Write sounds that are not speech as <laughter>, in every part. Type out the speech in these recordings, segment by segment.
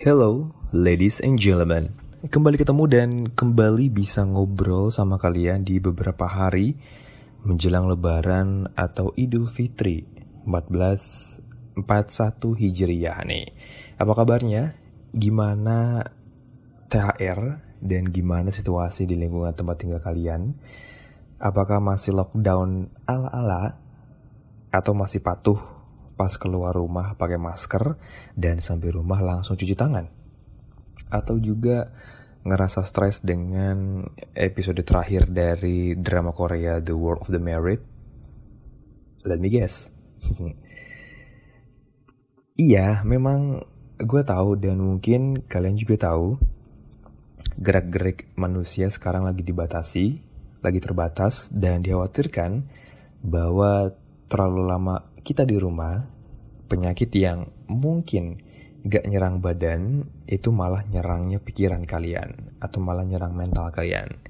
Hello, ladies and gentlemen. Kembali ketemu dan kembali bisa ngobrol sama kalian di beberapa hari menjelang lebaran atau Idul Fitri 1441 Hijriah nih. Apa kabarnya? Gimana THR dan gimana situasi di lingkungan tempat tinggal kalian? Apakah masih lockdown ala-ala atau masih patuh pas keluar rumah pakai masker dan sampai rumah langsung cuci tangan. Atau juga ngerasa stres dengan episode terakhir dari drama Korea The World of the Married. Let me guess. <laughs> iya, memang gue tahu dan mungkin kalian juga tahu gerak-gerik manusia sekarang lagi dibatasi, lagi terbatas dan dikhawatirkan bahwa terlalu lama kita di rumah, penyakit yang mungkin gak nyerang badan itu malah nyerangnya pikiran kalian atau malah nyerang mental kalian.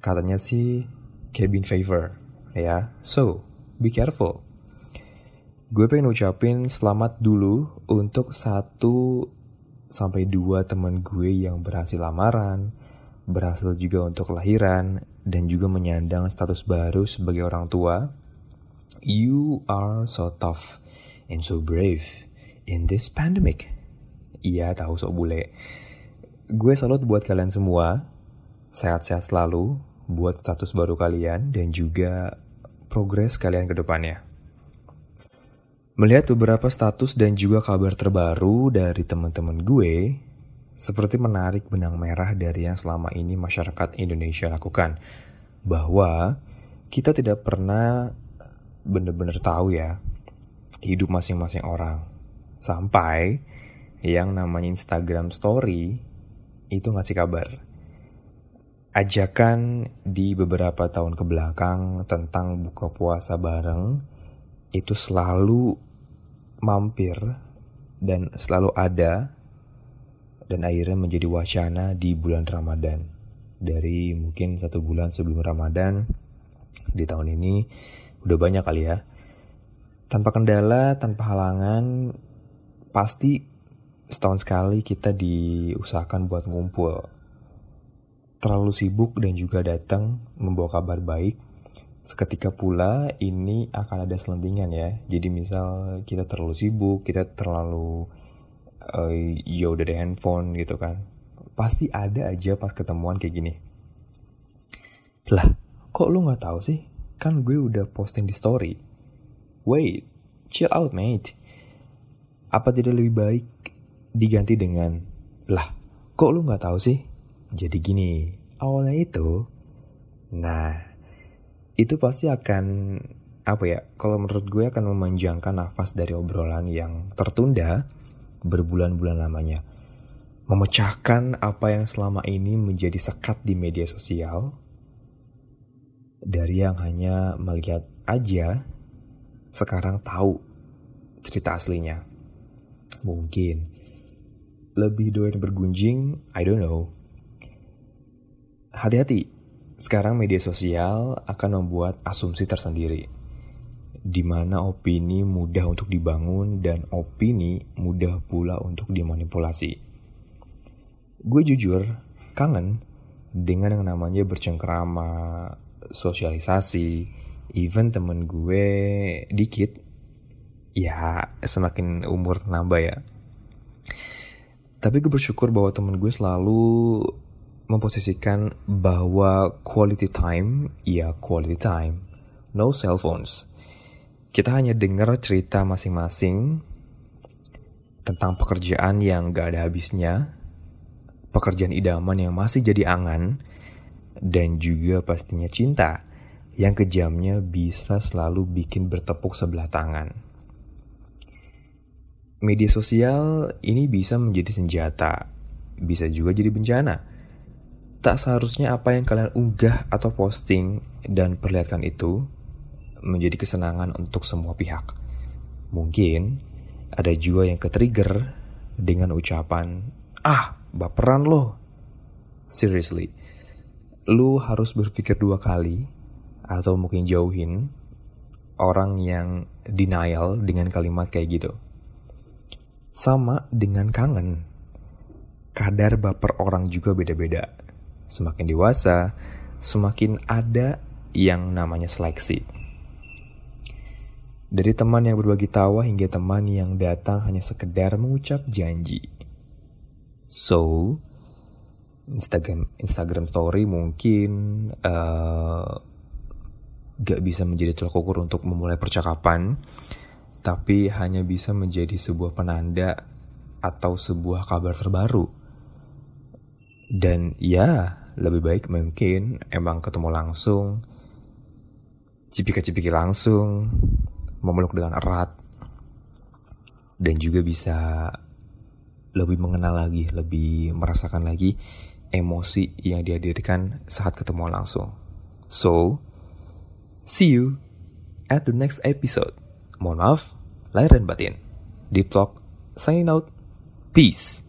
Katanya sih cabin fever ya. So, be careful. Gue pengen ucapin selamat dulu untuk satu sampai dua teman gue yang berhasil lamaran, berhasil juga untuk lahiran, dan juga menyandang status baru sebagai orang tua You are so tough and so brave in this pandemic. Iya tahu sok bule. Gue salut buat kalian semua. Sehat-sehat selalu buat status baru kalian dan juga progres kalian ke depannya. Melihat beberapa status dan juga kabar terbaru dari teman-teman gue, seperti menarik benang merah dari yang selama ini masyarakat Indonesia lakukan, bahwa kita tidak pernah bener-bener tahu ya hidup masing-masing orang. Sampai yang namanya Instagram Story itu ngasih kabar. Ajakan di beberapa tahun ke belakang tentang buka puasa bareng itu selalu mampir dan selalu ada dan akhirnya menjadi wacana di bulan Ramadan. Dari mungkin satu bulan sebelum Ramadan di tahun ini udah banyak kali ya. Tanpa kendala, tanpa halangan, pasti setahun sekali kita diusahakan buat ngumpul. Terlalu sibuk dan juga datang membawa kabar baik. Seketika pula ini akan ada selentingan ya. Jadi misal kita terlalu sibuk, kita terlalu uh, jauh dari handphone gitu kan. Pasti ada aja pas ketemuan kayak gini. Lah, kok lu nggak tahu sih? Kan gue udah posting di story. Wait, chill out mate. Apa tidak lebih baik diganti dengan, lah kok lu gak tahu sih? Jadi gini, awalnya itu, nah itu pasti akan apa ya? Kalau menurut gue akan memanjangkan nafas dari obrolan yang tertunda berbulan-bulan lamanya. Memecahkan apa yang selama ini menjadi sekat di media sosial dari yang hanya melihat aja sekarang tahu cerita aslinya. Mungkin lebih doyan bergunjing, I don't know. Hati-hati, sekarang media sosial akan membuat asumsi tersendiri. Di mana opini mudah untuk dibangun dan opini mudah pula untuk dimanipulasi. Gue jujur kangen dengan yang namanya bercengkrama, sosialisasi, even temen gue dikit, ya semakin umur nambah ya. Tapi gue bersyukur bahwa temen gue selalu memposisikan bahwa quality time, ya quality time, no cell phones. Kita hanya dengar cerita masing-masing tentang pekerjaan yang gak ada habisnya, pekerjaan idaman yang masih jadi angan, dan juga pastinya cinta yang kejamnya bisa selalu bikin bertepuk sebelah tangan. Media sosial ini bisa menjadi senjata, bisa juga jadi bencana. Tak seharusnya apa yang kalian unggah atau posting dan perlihatkan itu menjadi kesenangan untuk semua pihak. Mungkin ada juga yang ke-trigger dengan ucapan, "Ah, baperan lo." Seriously, lu harus berpikir dua kali atau mungkin jauhin orang yang denial dengan kalimat kayak gitu. Sama dengan kangen. Kadar baper orang juga beda-beda. Semakin dewasa, semakin ada yang namanya seleksi. Dari teman yang berbagi tawa hingga teman yang datang hanya sekedar mengucap janji. So, Instagram Instagram Story mungkin uh, gak bisa menjadi tolak ukur untuk memulai percakapan, tapi hanya bisa menjadi sebuah penanda atau sebuah kabar terbaru. Dan ya, lebih baik mungkin emang ketemu langsung, cipika-cipiki langsung, memeluk dengan erat, dan juga bisa lebih mengenal lagi, lebih merasakan lagi emosi yang dihadirkan saat ketemu langsung. So, see you at the next episode. Mohon maaf, lahir dan batin. Deep Talk, signing out. Peace.